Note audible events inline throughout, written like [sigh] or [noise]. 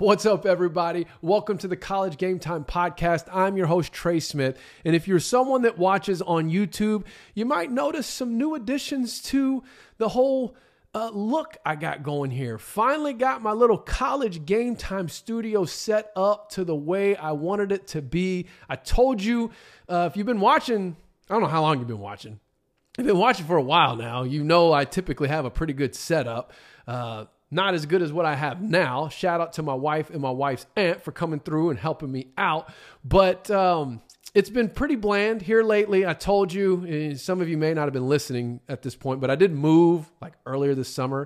What's up, everybody? Welcome to the College Game Time Podcast. I'm your host, Trey Smith. And if you're someone that watches on YouTube, you might notice some new additions to the whole uh, look I got going here. Finally got my little college game time studio set up to the way I wanted it to be. I told you, uh, if you've been watching, I don't know how long you've been watching. You've been watching for a while now, you know I typically have a pretty good setup. Uh, not as good as what I have now. Shout out to my wife and my wife's aunt for coming through and helping me out. But um, it's been pretty bland here lately. I told you, some of you may not have been listening at this point, but I did move like earlier this summer,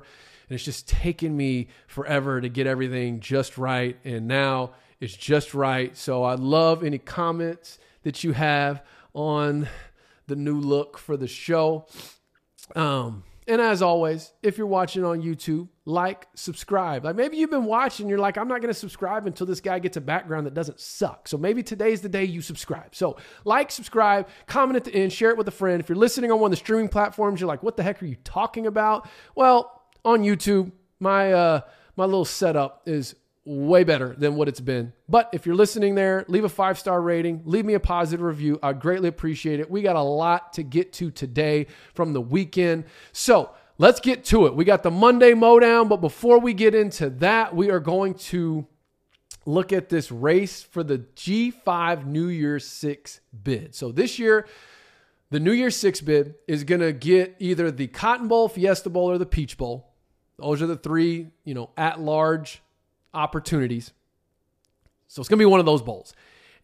and it's just taken me forever to get everything just right. And now it's just right. So I love any comments that you have on the new look for the show. Um, and as always, if you're watching on YouTube, like, subscribe. Like maybe you've been watching, you're like, I'm not going to subscribe until this guy gets a background that doesn't suck. So maybe today's the day you subscribe. So like, subscribe, comment at the end, share it with a friend. If you're listening on one of the streaming platforms, you're like, what the heck are you talking about? Well, on YouTube, my uh, my little setup is way better than what it's been. But if you're listening there, leave a five star rating, leave me a positive review. I'd greatly appreciate it. We got a lot to get to today from the weekend. So let's get to it. We got the Monday Modown, but before we get into that, we are going to look at this race for the G5 New Year's Six bid. So this year, the New Year's Six bid is going to get either the Cotton Bowl, Fiesta Bowl, or the Peach Bowl. Those are the three, you know, at large opportunities. So it's going to be one of those bowls.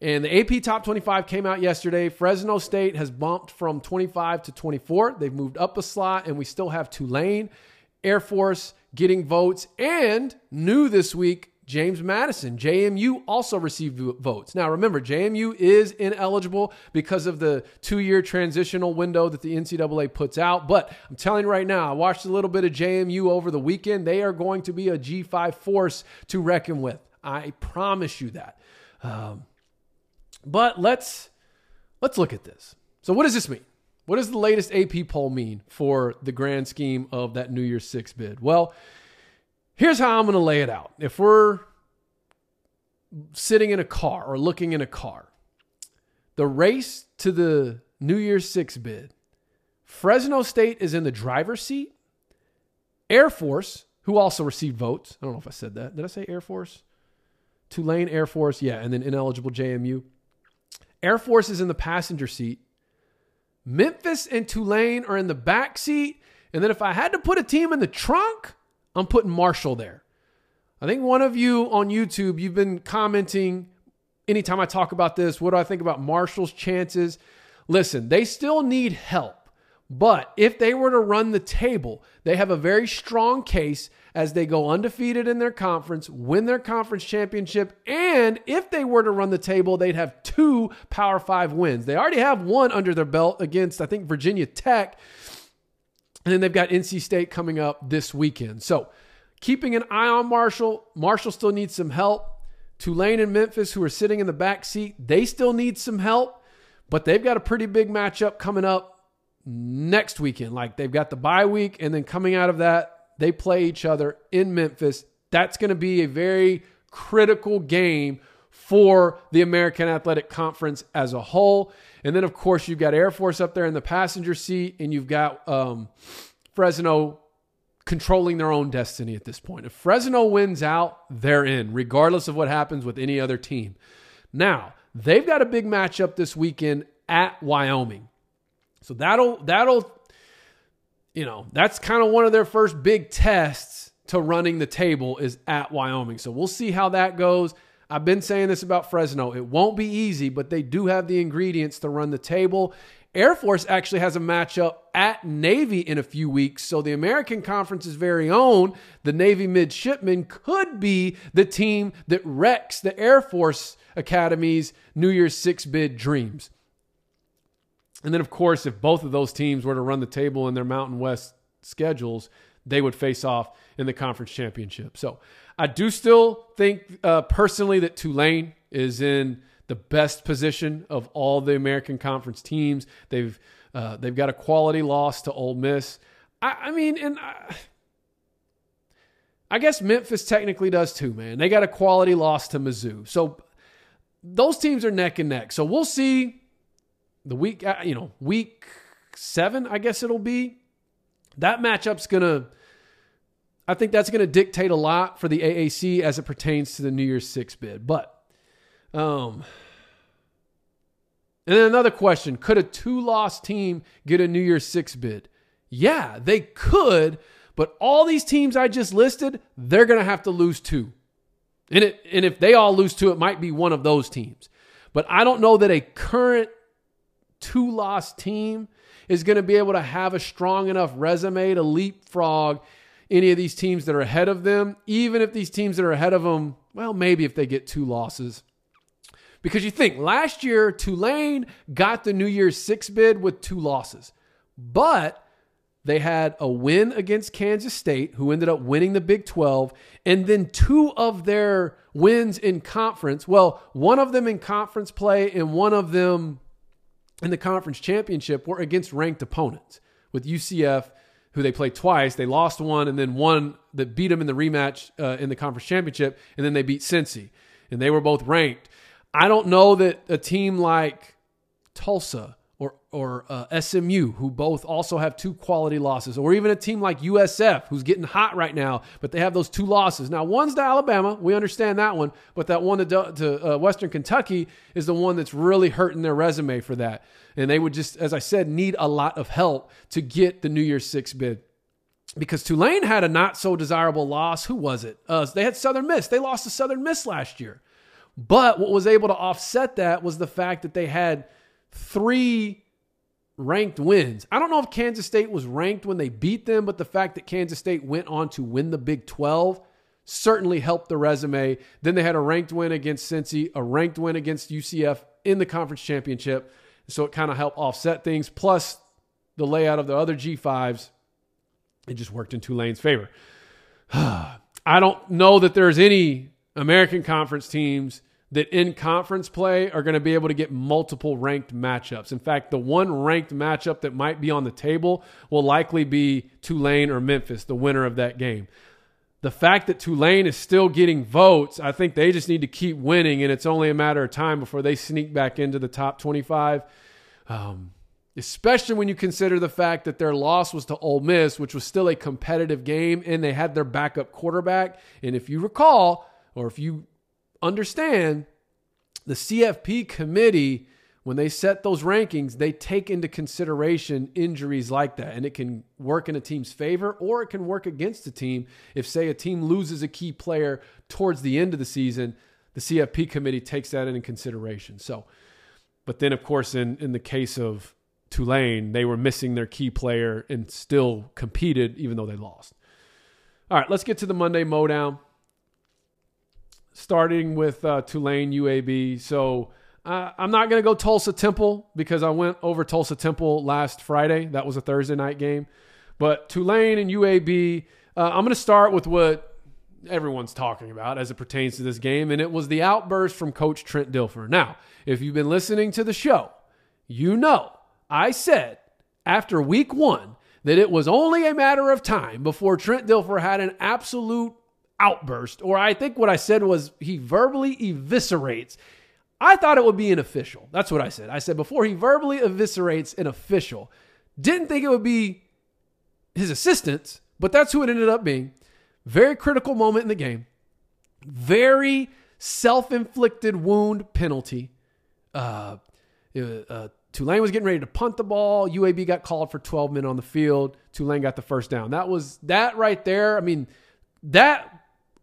And the AP Top 25 came out yesterday. Fresno State has bumped from 25 to 24. They've moved up a slot, and we still have Tulane, Air Force getting votes, and new this week, James Madison, JMU also received votes. Now, remember, JMU is ineligible because of the two year transitional window that the NCAA puts out. But I'm telling you right now, I watched a little bit of JMU over the weekend. They are going to be a G5 force to reckon with. I promise you that. Um, but let's let's look at this. So, what does this mean? What does the latest AP poll mean for the grand scheme of that New Year's Six bid? Well, Here's how I'm going to lay it out. If we're sitting in a car or looking in a car, the race to the New Year's Six bid, Fresno State is in the driver's seat. Air Force, who also received votes. I don't know if I said that. Did I say Air Force? Tulane Air Force, yeah, and then ineligible JMU. Air Force is in the passenger seat. Memphis and Tulane are in the back seat. And then if I had to put a team in the trunk, I'm putting Marshall there. I think one of you on YouTube, you've been commenting anytime I talk about this. What do I think about Marshall's chances? Listen, they still need help. But if they were to run the table, they have a very strong case as they go undefeated in their conference, win their conference championship, and if they were to run the table, they'd have two Power Five wins. They already have one under their belt against, I think, Virginia Tech. And then they've got NC State coming up this weekend. So keeping an eye on Marshall. Marshall still needs some help. Tulane and Memphis, who are sitting in the back seat, they still need some help, but they've got a pretty big matchup coming up next weekend. Like they've got the bye week, and then coming out of that, they play each other in Memphis. That's going to be a very critical game for the American Athletic Conference as a whole. And then, of course, you've got Air Force up there in the passenger seat, and you've got um, Fresno controlling their own destiny at this point. If Fresno wins out, they're in, regardless of what happens with any other team. Now, they've got a big matchup this weekend at Wyoming. So that'll that'll you know, that's kind of one of their first big tests to running the table is at Wyoming. So we'll see how that goes. I've been saying this about Fresno. It won't be easy, but they do have the ingredients to run the table. Air Force actually has a matchup at Navy in a few weeks. So the American Conference's very own, the Navy midshipmen, could be the team that wrecks the Air Force Academy's New Year's Six bid dreams. And then, of course, if both of those teams were to run the table in their Mountain West schedules, they would face off in the conference championship. So I do still think uh, personally that Tulane is in the best position of all the American Conference teams. They've uh, they've got a quality loss to Ole Miss. I, I mean, and I, I guess Memphis technically does too, man. They got a quality loss to Mizzou. So those teams are neck and neck. So we'll see the week, uh, you know, week seven, I guess it'll be. That matchup's going to, I think that's going to dictate a lot for the AAC as it pertains to the New Year's Six bid. But, um, and then another question Could a two loss team get a New Year's Six bid? Yeah, they could, but all these teams I just listed, they're going to have to lose two. And, it, and if they all lose two, it might be one of those teams. But I don't know that a current two loss team is going to be able to have a strong enough resume to leapfrog any of these teams that are ahead of them, even if these teams that are ahead of them, well, maybe if they get two losses. Because you think last year, Tulane got the New Year's six bid with two losses, but they had a win against Kansas State, who ended up winning the Big 12, and then two of their wins in conference. Well, one of them in conference play and one of them in the conference championship were against ranked opponents. With UCF, who they played twice, they lost one and then one that beat them in the rematch uh, in the conference championship, and then they beat Cincy, and they were both ranked. I don't know that a team like Tulsa or or uh, SMU, who both also have two quality losses, or even a team like USF, who's getting hot right now, but they have those two losses. Now, one's to Alabama, we understand that one, but that one to, to uh, Western Kentucky is the one that's really hurting their resume for that, and they would just, as I said, need a lot of help to get the New Year's Six bid. Because Tulane had a not so desirable loss. Who was it? Uh, they had Southern Miss. They lost to Southern Miss last year. But what was able to offset that was the fact that they had three ranked wins. I don't know if Kansas State was ranked when they beat them, but the fact that Kansas State went on to win the Big 12 certainly helped the resume. Then they had a ranked win against Cincy, a ranked win against UCF in the conference championship. So it kind of helped offset things. Plus the layout of the other G5s, it just worked in Tulane's favor. [sighs] I don't know that there's any American Conference teams that in conference play are going to be able to get multiple ranked matchups. In fact, the one ranked matchup that might be on the table will likely be Tulane or Memphis, the winner of that game. The fact that Tulane is still getting votes, I think they just need to keep winning, and it's only a matter of time before they sneak back into the top 25. Um, especially when you consider the fact that their loss was to Ole Miss, which was still a competitive game, and they had their backup quarterback. And if you recall, or if you understand, the CFP committee, when they set those rankings, they take into consideration injuries like that. And it can work in a team's favor or it can work against a team. If, say, a team loses a key player towards the end of the season, the CFP committee takes that into consideration. So, but then, of course, in, in the case of Tulane, they were missing their key player and still competed even though they lost. All right, let's get to the Monday Modown starting with uh, Tulane UAB. So uh, I'm not going to go Tulsa Temple because I went over Tulsa Temple last Friday. That was a Thursday night game. But Tulane and UAB, uh, I'm going to start with what everyone's talking about as it pertains to this game, and it was the outburst from Coach Trent Dilfer. Now, if you've been listening to the show, you know I said after week one that it was only a matter of time before Trent Dilfer had an absolute outburst, or I think what I said was he verbally eviscerates. I thought it would be an official. That's what I said. I said before he verbally eviscerates an official. Didn't think it would be his assistants, but that's who it ended up being. Very critical moment in the game. Very self inflicted wound penalty. Uh, uh, Tulane was getting ready to punt the ball. UAB got called for 12 men on the field. Tulane got the first down. That was that right there. I mean, that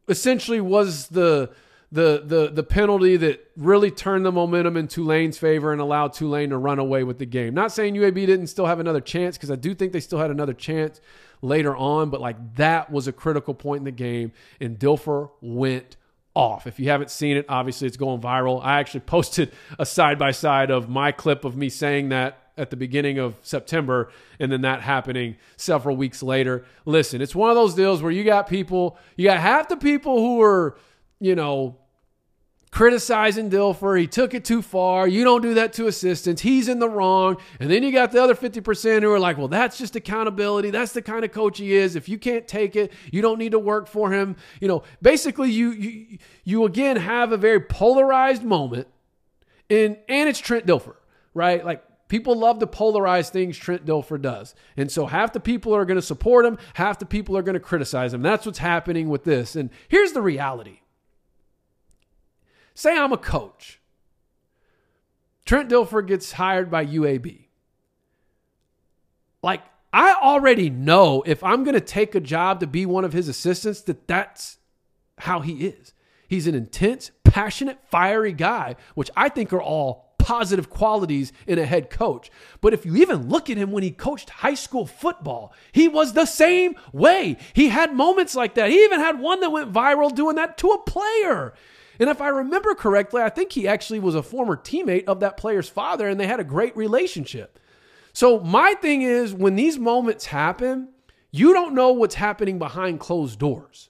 essentially was the the the the penalty that really turned the momentum in Tulane's favor and allowed Tulane to run away with the game. Not saying UAB didn't still have another chance because I do think they still had another chance later on, but like that was a critical point in the game, and Dilfer went off. If you haven't seen it, obviously it's going viral. I actually [laughs] posted a side by side of my clip of me saying that at the beginning of September and then that happening several weeks later. Listen, it's one of those deals where you got people, you got half the people who are, you know, criticizing Dilfer. He took it too far. You don't do that to assistants. He's in the wrong. And then you got the other 50% who are like, well, that's just accountability. That's the kind of coach he is. If you can't take it, you don't need to work for him. You know, basically you you you again have a very polarized moment And and it's Trent Dilfer, right? Like People love to polarize things Trent Dilfer does. And so half the people are going to support him, half the people are going to criticize him. That's what's happening with this. And here's the reality say I'm a coach. Trent Dilfer gets hired by UAB. Like, I already know if I'm going to take a job to be one of his assistants, that that's how he is. He's an intense, passionate, fiery guy, which I think are all positive qualities in a head coach. But if you even look at him when he coached high school football, he was the same way. He had moments like that. He even had one that went viral doing that to a player. And if I remember correctly, I think he actually was a former teammate of that player's father and they had a great relationship. So my thing is when these moments happen, you don't know what's happening behind closed doors.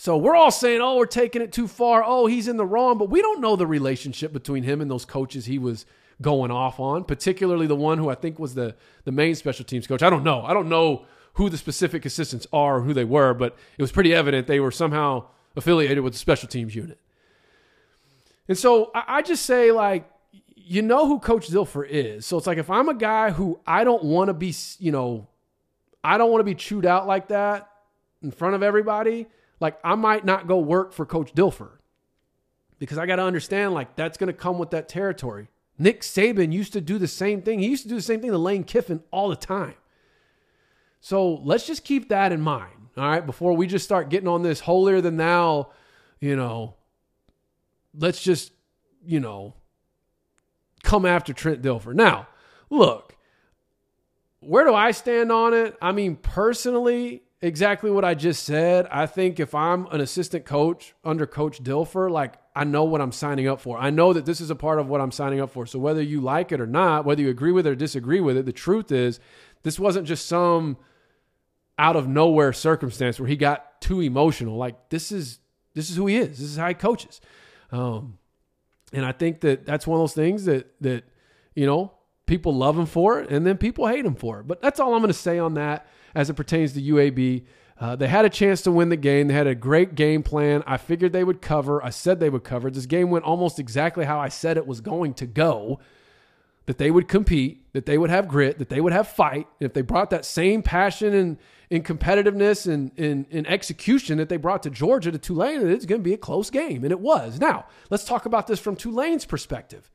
So we're all saying, oh, we're taking it too far. Oh, he's in the wrong. But we don't know the relationship between him and those coaches he was going off on, particularly the one who I think was the, the main special teams coach. I don't know. I don't know who the specific assistants are or who they were, but it was pretty evident they were somehow affiliated with the special teams unit. And so I, I just say, like, you know who Coach Dilfer is. So it's like if I'm a guy who I don't want to be, you know, I don't want to be chewed out like that in front of everybody – like I might not go work for Coach Dilfer because I got to understand like that's going to come with that territory. Nick Saban used to do the same thing. He used to do the same thing to Lane Kiffin all the time. So let's just keep that in mind, all right, before we just start getting on this holier than thou, you know, let's just, you know, come after Trent Dilfer. Now, look, where do I stand on it? I mean, personally, exactly what I just said. I think if I'm an assistant coach under Coach Dilfer, like I know what I'm signing up for. I know that this is a part of what I'm signing up for. So whether you like it or not, whether you agree with it or disagree with it, the truth is this wasn't just some out of nowhere circumstance where he got too emotional. Like this is this is who he is. This is how he coaches. Um, and I think that that's one of those things that that you know people love him for it, and then people hate him for it. But that's all I'm going to say on that as it pertains to UAB. Uh, they had a chance to win the game. They had a great game plan. I figured they would cover. I said they would cover. This game went almost exactly how I said it was going to go. That they would compete, that they would have grit, that they would have fight. If they brought that same passion and in competitiveness and in, in execution that they brought to Georgia to Tulane, it's going to be a close game. And it was. Now, let's talk about this from Tulane's perspective.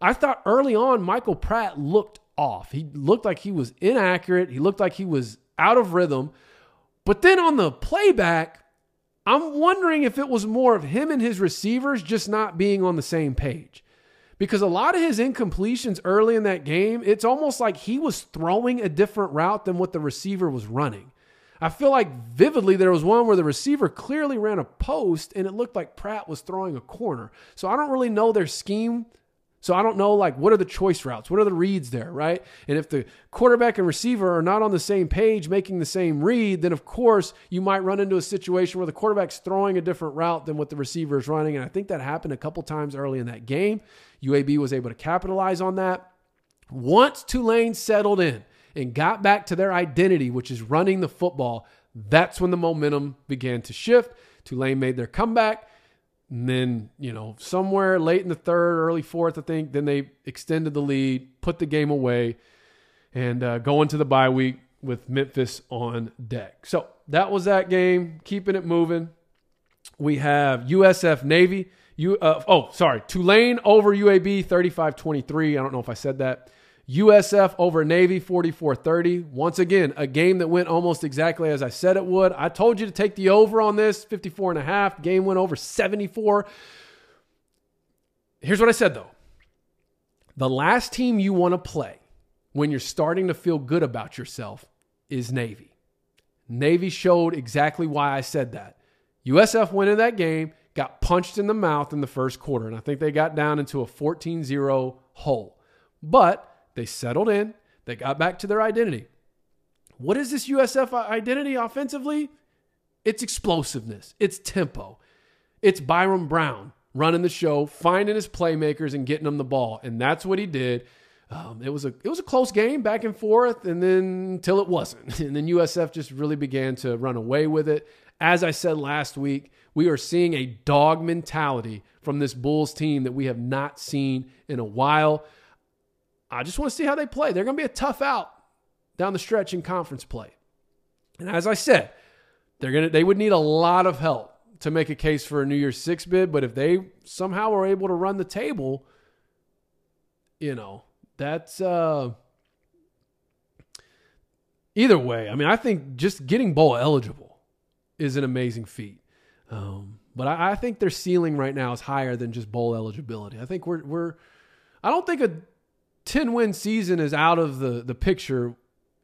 I thought early on Michael Pratt looked off. He looked like he was inaccurate. He looked like he was out of rhythm. But then on the playback, I'm wondering if it was more of him and his receivers just not being on the same page. Because a lot of his incompletions early in that game, it's almost like he was throwing a different route than what the receiver was running. I feel like vividly there was one where the receiver clearly ran a post and it looked like Pratt was throwing a corner. So I don't really know their scheme so I don't know, like, what are the choice routes? What are the reads there, right? And if the quarterback and receiver are not on the same page making the same read, then of course you might run into a situation where the quarterback's throwing a different route than what the receiver is running. And I think that happened a couple times early in that game. UAB was able to capitalize on that. Once Tulane settled in and got back to their identity, which is running the football, that's when the momentum began to shift. Tulane made their comeback. And then, you know, somewhere late in the third, early fourth, I think, then they extended the lead, put the game away, and uh, go into the bye week with Memphis on deck. So that was that game, keeping it moving. We have USF Navy. You, uh, oh, sorry, Tulane over UAB 35 23. I don't know if I said that. USF over Navy 44 30. Once again, a game that went almost exactly as I said it would. I told you to take the over on this 54 and a half. Game went over 74. Here's what I said though the last team you want to play when you're starting to feel good about yourself is Navy. Navy showed exactly why I said that. USF went in that game, got punched in the mouth in the first quarter, and I think they got down into a 14 0 hole. But they settled in, they got back to their identity. What is this USF identity offensively? It's explosiveness, it's tempo, it's Byrum Brown, running the show, finding his playmakers and getting them the ball. And that's what he did. Um, it was a it was a close game back and forth, and then until it wasn't, [laughs] and then USF just really began to run away with it. As I said last week, we are seeing a dog mentality from this Bulls team that we have not seen in a while. I just want to see how they play. They're going to be a tough out down the stretch in conference play. And as I said, they're going to they would need a lot of help to make a case for a New Year's 6 bid, but if they somehow are able to run the table, you know, that's uh either way. I mean, I think just getting bowl eligible is an amazing feat. Um, but I, I, think their ceiling right now is higher than just bowl eligibility. I think we're we're I don't think a 10 win season is out of the the picture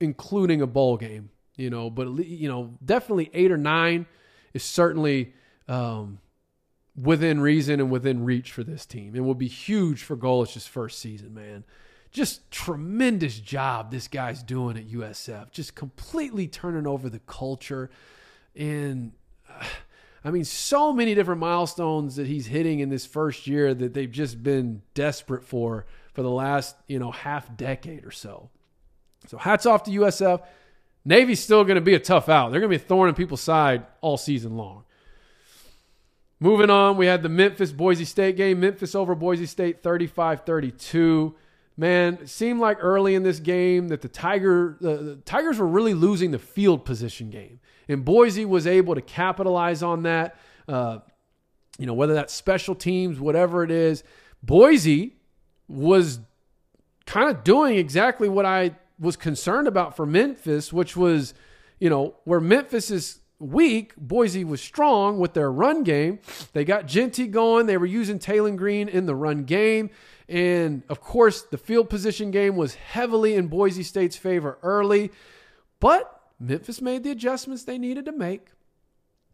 including a bowl game, you know, but you know, definitely 8 or 9 is certainly um, within reason and within reach for this team. It will be huge for Golesh's first season, man just tremendous job this guy's doing at USF. Just completely turning over the culture. And I mean, so many different milestones that he's hitting in this first year that they've just been desperate for for the last, you know, half decade or so. So hats off to USF. Navy's still going to be a tough out. They're going to be a thorn in people's side all season long. Moving on, we had the Memphis Boise State game. Memphis over Boise State 35 32 man, it seemed like early in this game that the Tiger the, the, Tigers were really losing the field position game, and Boise was able to capitalize on that. Uh, you know, whether that's special teams, whatever it is, Boise was kind of doing exactly what I was concerned about for Memphis, which was, you know, where Memphis is weak, Boise was strong with their run game. They got Jeanty going. They were using Taylen Green in the run game. And of course, the field position game was heavily in Boise State's favor early, but Memphis made the adjustments they needed to make.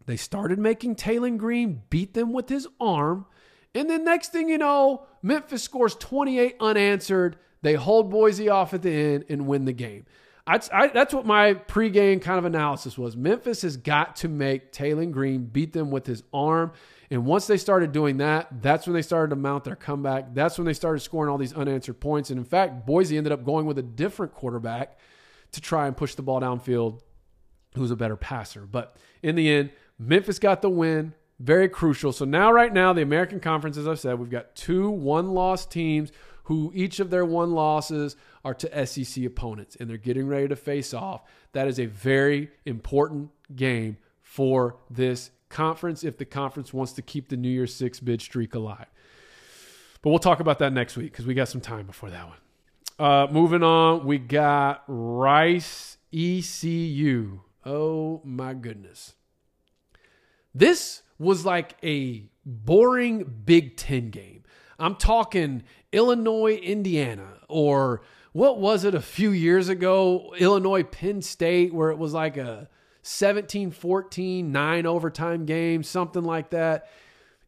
They started making Taylen Green beat them with his arm. And then next thing you know, Memphis scores 28 unanswered. They hold Boise off at the end and win the game. I, I, that's what my pregame kind of analysis was. Memphis has got to make Taylen Green beat them with his arm. And once they started doing that, that's when they started to mount their comeback. That's when they started scoring all these unanswered points. And in fact, Boise ended up going with a different quarterback to try and push the ball downfield, who's a better passer. But in the end, Memphis got the win. Very crucial. So now, right now, the American Conference, as I've said, we've got two one loss teams who each of their one losses are to SEC opponents, and they're getting ready to face off. That is a very important game for this conference if the conference wants to keep the New Year's Six bid streak alive. But we'll talk about that next week because we got some time before that one. Uh, moving on, we got Rice ECU. Oh my goodness. This was like a boring Big Ten game. I'm talking Illinois, Indiana, or what was it a few years ago? Illinois, Penn State, where it was like a 17 14, nine overtime game, something like that.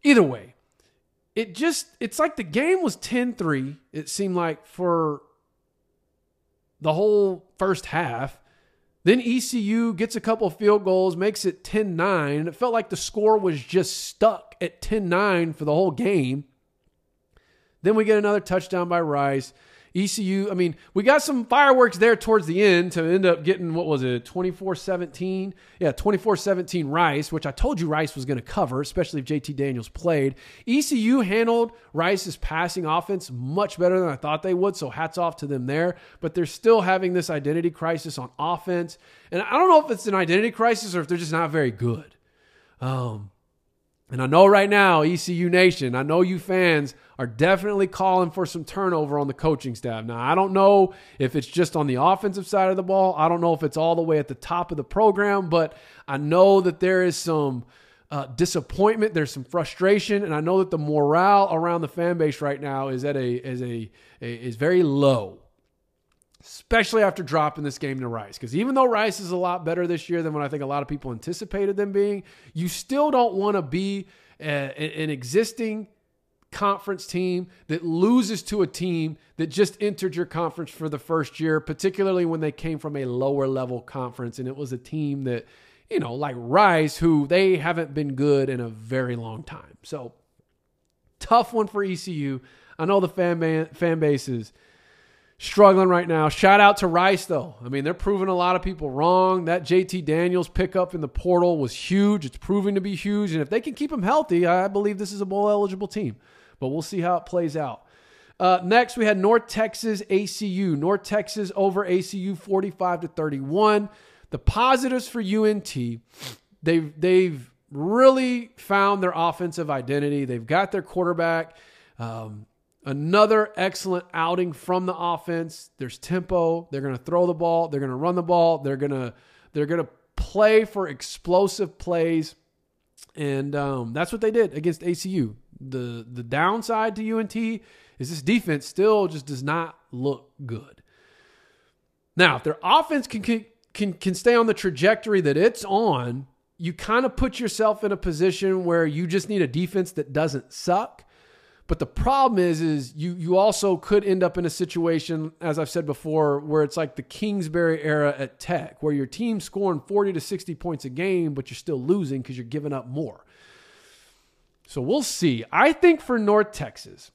Either way, it just, it's like the game was 10 3, it seemed like for the whole first half. Then ECU gets a couple field goals, makes it 10 9. It felt like the score was just stuck at 10 9 for the whole game. Then we get another touchdown by Rice. ECU, I mean, we got some fireworks there towards the end to end up getting, what was it, 24 17? Yeah, 24 17 Rice, which I told you Rice was going to cover, especially if JT Daniels played. ECU handled Rice's passing offense much better than I thought they would, so hats off to them there. But they're still having this identity crisis on offense. And I don't know if it's an identity crisis or if they're just not very good. Um, and I know right now, ECU Nation, I know you fans are definitely calling for some turnover on the coaching staff. Now, I don't know if it's just on the offensive side of the ball. I don't know if it's all the way at the top of the program, but I know that there is some uh, disappointment, there's some frustration, and I know that the morale around the fan base right now is at a is a, a is very low especially after dropping this game to Rice. Because even though Rice is a lot better this year than what I think a lot of people anticipated them being, you still don't want to be a, an existing conference team that loses to a team that just entered your conference for the first year, particularly when they came from a lower level conference. And it was a team that, you know, like Rice, who they haven't been good in a very long time. So Tough one for ECU. I know the fan, ban- fan base is struggling right now. Shout out to Rice, though. I mean, they're proving a lot of people wrong. That JT Daniels pickup in the portal was huge. It's proving to be huge. And if they can keep him healthy, I believe this is a bowl eligible team. But we'll see how it plays out. Uh, next, we had North Texas ACU. North Texas over ACU 45 to 31. The positives for UNT, they've they've really found their offensive identity. They've got their quarterback. Um, another excellent outing from the offense. There's tempo. They're going to throw the ball. They're going to run the ball. They're going to they're going to play for explosive plays, and um, that's what they did against ACU. the The downside to UNT is this defense still just does not look good. Now, if their offense can can can stay on the trajectory that it's on, you kind of put yourself in a position where you just need a defense that doesn't suck. But the problem is, is you you also could end up in a situation, as I've said before, where it's like the Kingsbury era at Tech, where your team's scoring 40 to 60 points a game, but you're still losing because you're giving up more. So we'll see. I think for North Texas,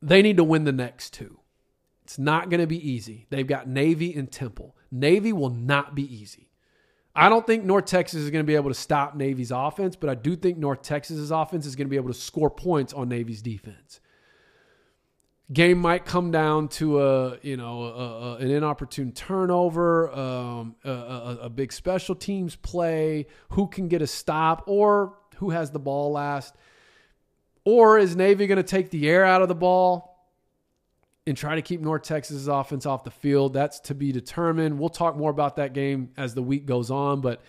they need to win the next two. It's not going to be easy. They've got Navy and Temple. Navy will not be easy. I don't think North Texas is going to be able to stop Navy's offense, but I do think North Texas's offense is going to be able to score points on Navy's defense. Game might come down to a you know a, a, an inopportune turnover, um, a, a big special teams play, who can get a stop, or who has the ball last. Or is Navy going to take the air out of the ball and try to keep North Texas's offense off the field? That's to be determined. We'll talk more about that game as the week goes on, but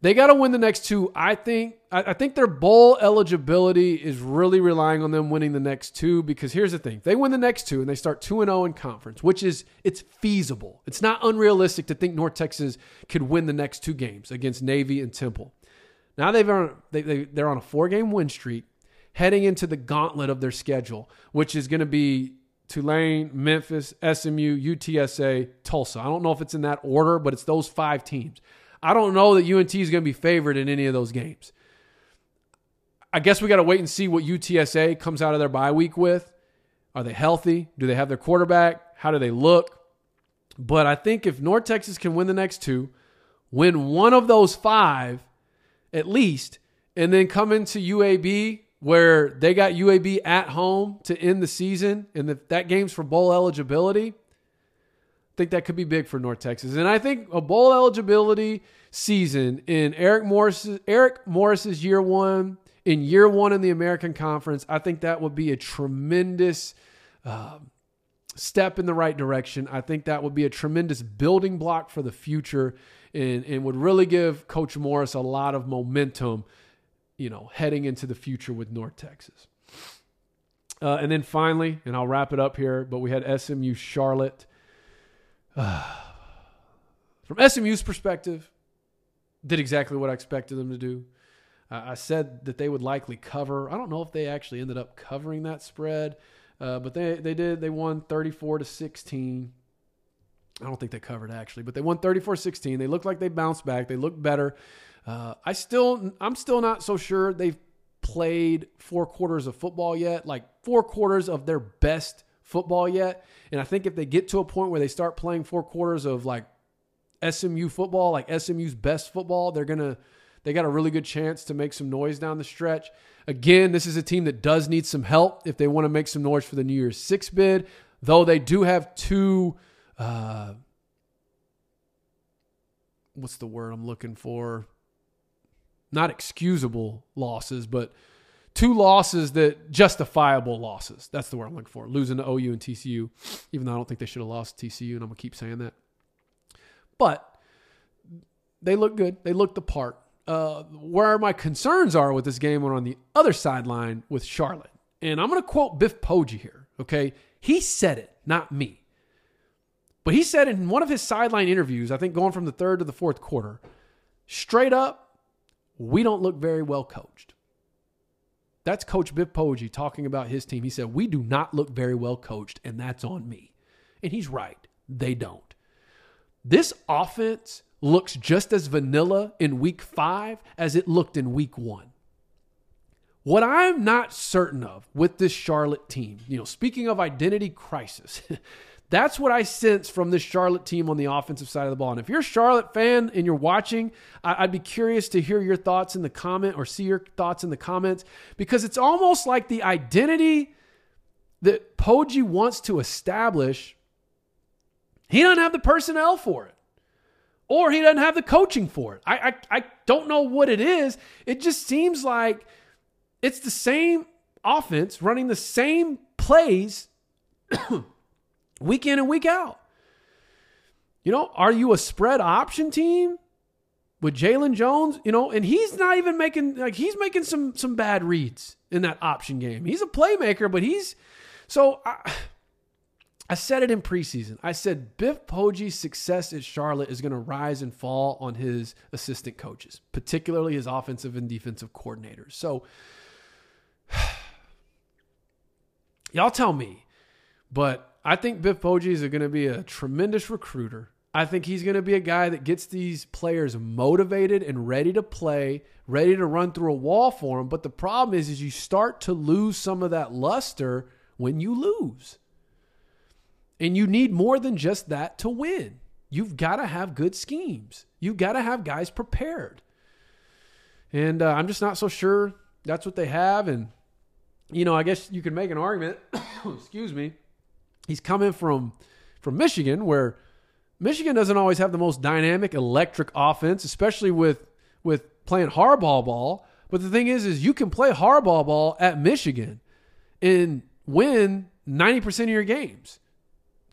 they got to win the next two. I think I think their bowl eligibility is really relying on them winning the next two because here's the thing. If they win the next two and they start 2 and 0 in conference, which is it's feasible. It's not unrealistic to think North Texas could win the next two games against Navy and Temple. Now they've they, they, they're on a four-game win streak heading into the gauntlet of their schedule, which is going to be Tulane, Memphis, SMU, UTSA, Tulsa. I don't know if it's in that order, but it's those five teams. I don't know that UNT is going to be favored in any of those games. I guess we got to wait and see what UTSA comes out of their bye week with. Are they healthy? Do they have their quarterback? How do they look? But I think if North Texas can win the next two, win one of those five at least, and then come into UAB where they got UAB at home to end the season, and if that game's for bowl eligibility, I think that could be big for North Texas. And I think a bowl eligibility season in Eric Morris's Eric Morris's year one, in year one in the American Conference, I think that would be a tremendous uh, step in the right direction. I think that would be a tremendous building block for the future and, and would really give Coach Morris a lot of momentum you know, heading into the future with North Texas. Uh, and then finally, and I'll wrap it up here, but we had SMU Charlotte. Uh, [sighs] from SMU's perspective, did exactly what I expected them to do. Uh, I said that they would likely cover. I don't know if they actually ended up covering that spread, uh, but they they did. They won 34 to 16. I don't think they covered actually, but they won 34-16. They looked like they bounced back. They looked better. Uh, I still, I'm still not so sure they've played four quarters of football yet, like four quarters of their best football yet. And I think if they get to a point where they start playing four quarters of like SMU football, like SMU's best football, they're gonna, they got a really good chance to make some noise down the stretch. Again, this is a team that does need some help if they want to make some noise for the New Year's Six bid. Though they do have two. Uh, what's the word I'm looking for? not excusable losses, but two losses that justifiable losses. That's the word I'm looking for. Losing to OU and TCU, even though I don't think they should have lost TCU, and I'm gonna keep saying that. But they look good. They look the part. Uh, where my concerns are with this game are on the other sideline with Charlotte. And I'm going to quote Biff Poggi here. Okay. He said it, not me. But he said in one of his sideline interviews, I think going from the third to the fourth quarter, straight up, we don't look very well coached. That's Coach Biff Poggi talking about his team. He said, We do not look very well coached, and that's on me. And he's right. They don't. This offense looks just as vanilla in week five as it looked in week one. What I'm not certain of with this Charlotte team, you know, speaking of identity crisis, [laughs] that's what I sense from this Charlotte team on the offensive side of the ball. And if you're a Charlotte fan and you're watching, I'd be curious to hear your thoughts in the comment or see your thoughts in the comments because it's almost like the identity that Poggi wants to establish, he doesn't have the personnel for it. Or he doesn't have the coaching for it. I, I, I don't know what it is. It just seems like it's the same offense running the same plays week in and week out. You know, are you a spread option team with Jalen Jones? You know, and he's not even making like he's making some some bad reads in that option game. He's a playmaker, but he's so I, I said it in preseason. I said Biff Poggi's success at Charlotte is going to rise and fall on his assistant coaches, particularly his offensive and defensive coordinators. So [sighs] y'all tell me, but I think Biff Poggi is going to be a tremendous recruiter. I think he's going to be a guy that gets these players motivated and ready to play, ready to run through a wall for them. But the problem is, is you start to lose some of that luster when you lose. And you need more than just that to win. You've got to have good schemes. You've got to have guys prepared. And uh, I'm just not so sure that's what they have. And, you know, I guess you could make an argument, [coughs] excuse me, he's coming from from Michigan, where Michigan doesn't always have the most dynamic, electric offense, especially with with playing hardball ball. But the thing is, is you can play hardball ball at Michigan and win 90% of your games,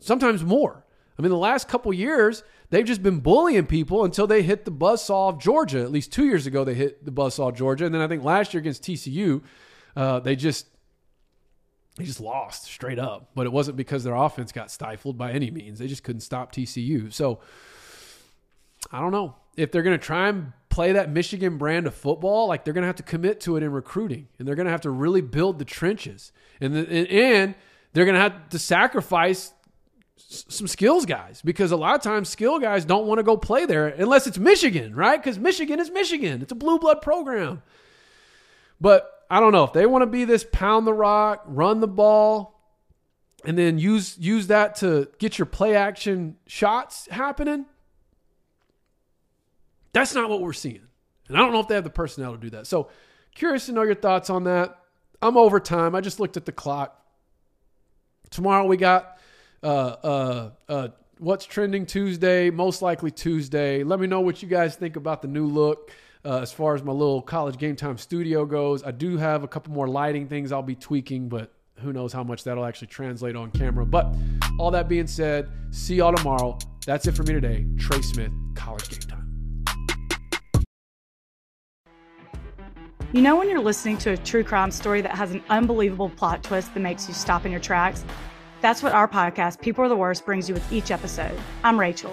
sometimes more. I mean, the last couple years, they've just been bullying people until they hit the buzzsaw of Georgia. At least two years ago, they hit the buzzsaw of Georgia. And then I think last year against TCU, uh, they just they just lost straight up. But it wasn't because their offense got stifled by any means. They just couldn't stop TCU. So I don't know if they're going to try and play that Michigan brand of football. Like they're going to have to commit to it in recruiting, and they're going to have to really build the trenches, and the, and they're going to have to sacrifice some skills guys because a lot of times skill guys don't want to go play there unless it's Michigan, right? Because Michigan is Michigan. It's a blue blood program. But I don't know if they want to be this pound the rock, run the ball, and then use use that to get your play action shots happening. That's not what we're seeing. And I don't know if they have the personnel to do that. So curious to know your thoughts on that. I'm over time. I just looked at the clock. Tomorrow we got uh, uh, uh, what's trending Tuesday, most likely Tuesday. Let me know what you guys think about the new look uh, as far as my little college game time studio goes. I do have a couple more lighting things I'll be tweaking, but who knows how much that'll actually translate on camera. But all that being said, see y'all tomorrow. That's it for me today. Trey Smith, College Game Time. You know, when you're listening to a true crime story that has an unbelievable plot twist that makes you stop in your tracks? That's what our podcast, People Are the Worst, brings you with each episode. I'm Rachel.